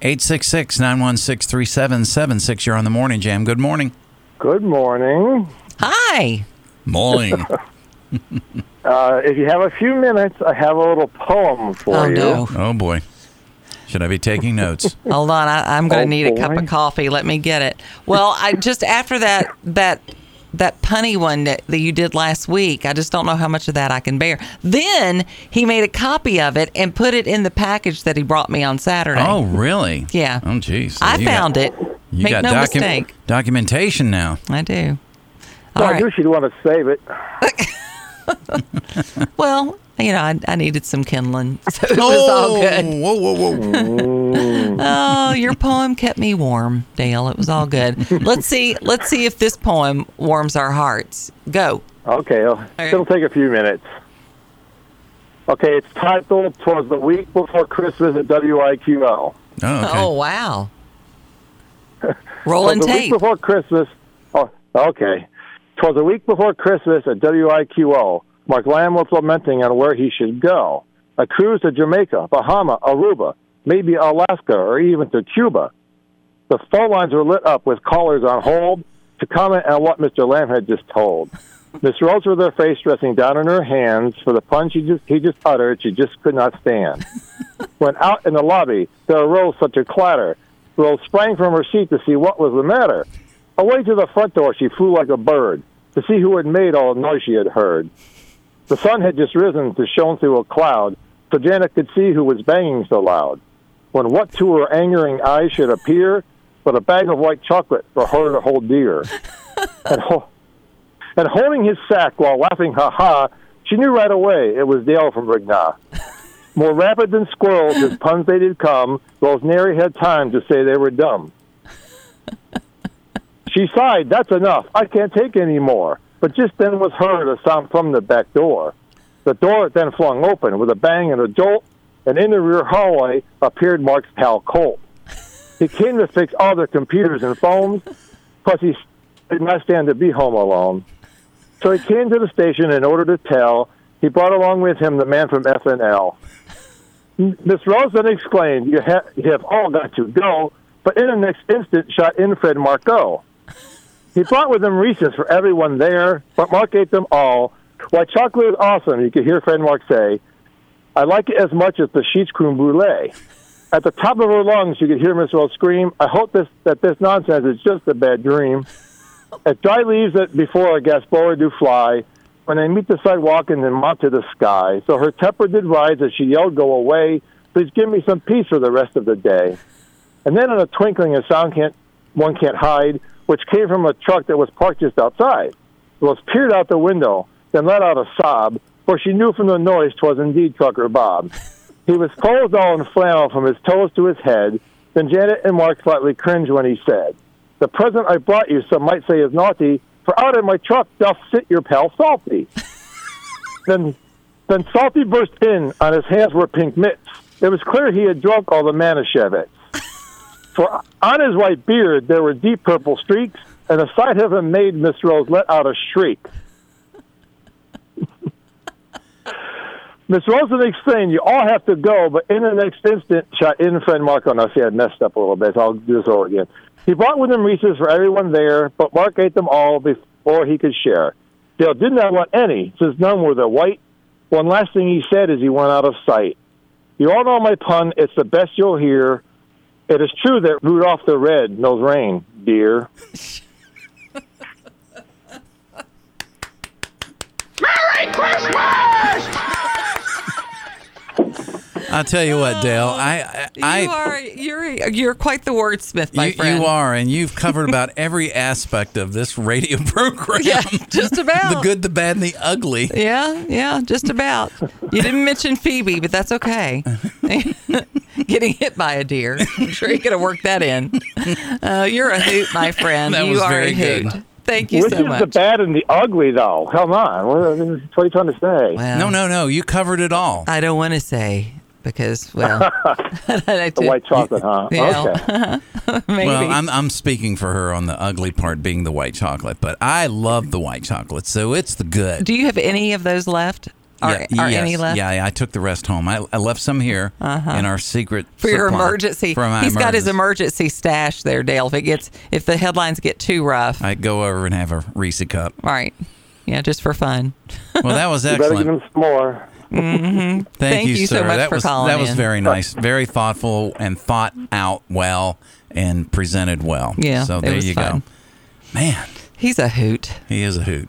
866 916 3776. You're on the morning jam. Good morning. Good morning. Hi. Morning. Uh, if you have a few minutes, I have a little poem for Oh you. no. oh, boy. Should I be taking notes? Hold on, I, I'm going to Oh, need a cup of coffee. Let me get it. Well, I just after that that that punny one that, that you did last week, I just don't know how much of that I can bear. Then he made a copy of it and put it in the package that he brought me on Saturday. Oh, really? Yeah. Oh, geez. So I you got- found it. You Make got no docu- mistake. documentation now. I do. Well, All I knew right. she'd want to save it. Well, you know, I, I needed some kindling, so it was all oh, good. Whoa, whoa, whoa. Oh, your poem kept me warm, Dale. It was all good. Let's see. Let's see if this poem warms our hearts. Go. Okay, it'll, right. it'll take a few minutes. Okay, it's titled "Twas the Week Before Christmas at WIQO." Oh, okay. Oh wow. Rolling the week before Christmas. Oh, okay. Twas the week before Christmas at WIQO. Mark Lamb was lamenting on where he should go. A cruise to Jamaica, Bahama, Aruba, maybe Alaska, or even to Cuba. The phone lines were lit up with callers on hold to comment on what Mr. Lamb had just told. Miss Rose, with her face resting down in her hands for the pun she just, he just uttered, she just could not stand. when out in the lobby, there arose such a clatter. Rose sprang from her seat to see what was the matter. Away to the front door she flew like a bird to see who had made all the noise she had heard. The sun had just risen to shone through a cloud, so Janet could see who was banging so loud. When what to her angering eyes should appear but a bag of white chocolate for her to hold dear. and, ho- and holding his sack while laughing ha ha, she knew right away it was Dale from Rigna. More rapid than squirrels, his puns they did come, Rose nary had time to say they were dumb. She sighed, That's enough. I can't take any more. But just then was heard a sound from the back door. The door then flung open with a bang and a jolt, and in the rear hallway appeared Mark's pal Colt. He came to fix all their computers and phones, plus he did not stand to be home alone. So he came to the station in order to tell. He brought along with him the man from FNL. Miss Rose then exclaimed, you, ha- you have all got to go, but in the next instant shot in Fred Marco. He brought with him Reese's for everyone there, but Mark ate them all. Why, chocolate is awesome, you could hear Fred Mark say. I like it as much as the Sheetz creme brulee. At the top of her lungs, you could hear Miss Rose scream, I hope this, that this nonsense is just a bad dream. At dry leaves that before a gas blower do fly, when they meet the sidewalk and then mount to the sky. So her temper did rise as she yelled, Go away. Please give me some peace for the rest of the day. And then in a twinkling, a sound can't, one can't hide, which came from a truck that was parked just outside. Rose peered out the window, then let out a sob, for she knew from the noise 'twas indeed Trucker Bob. He was clothed all in flannel from his toes to his head. Then Janet and Mark slightly cringed when he said, The present I brought you, some might say is naughty, for out in my truck doth sit your pal Salty. then, then Salty burst in. On his hands were pink mitts. It was clear he had drunk all the Manischewitz. For on his white beard there were deep purple streaks, and the sight of him made Miss Rose let out a shriek. Miss Rosen explained, you all have to go, but in the next instant, shot in friend Marco. Now, see, I messed up a little bit, so I'll do this over again. He brought with him Reese's for everyone there, but Mark ate them all before he could share. Dale did not want any, since none were the white. One last thing he said as he went out of sight. You all know my pun. It's the best you'll hear. It is true that Rudolph the Red knows rain, dear. I'll tell you what, Dale. I, I, you are you're you're quite the wordsmith, my you, friend. you are, and you've covered about every aspect of this radio program. Yeah, just about. the good, the bad, and the ugly. Yeah, yeah, just about. You didn't mention Phoebe, but that's okay. Getting hit by a deer. I'm sure you could have worked that in. Uh, you're a hoot, my friend. That you was are very a hoot. good. Thank you Which so is the bad and the ugly, though? Come on. What, what are you trying to say? Well, No, no, no. You covered it all. I don't want to say because, well, I like The to- white chocolate, huh? Yeah. Okay. maybe. Well, I'm I'm speaking for her on the ugly part being the white chocolate, but I love the white chocolate, so it's the good. Do you have any of those left? Are, yeah, are yes, any left? Yeah, yeah, I took the rest home. I, I left some here in our secret Uh-huh. For your emergency, For my he's got his emergency. emergency stash there, Dale. If it gets, if the headlines get too rough, I go over and have a Reese cup. right? Yeah, just for fun. Well, that was You better give excellent. him some more. Mm-hmm. Thank, Thank you so sir. much that for was calling that was very nice, very thoughtful, and thought out well and presented well. Yeah, So there you fun. go. Man, He's a hoot. he is a hoot.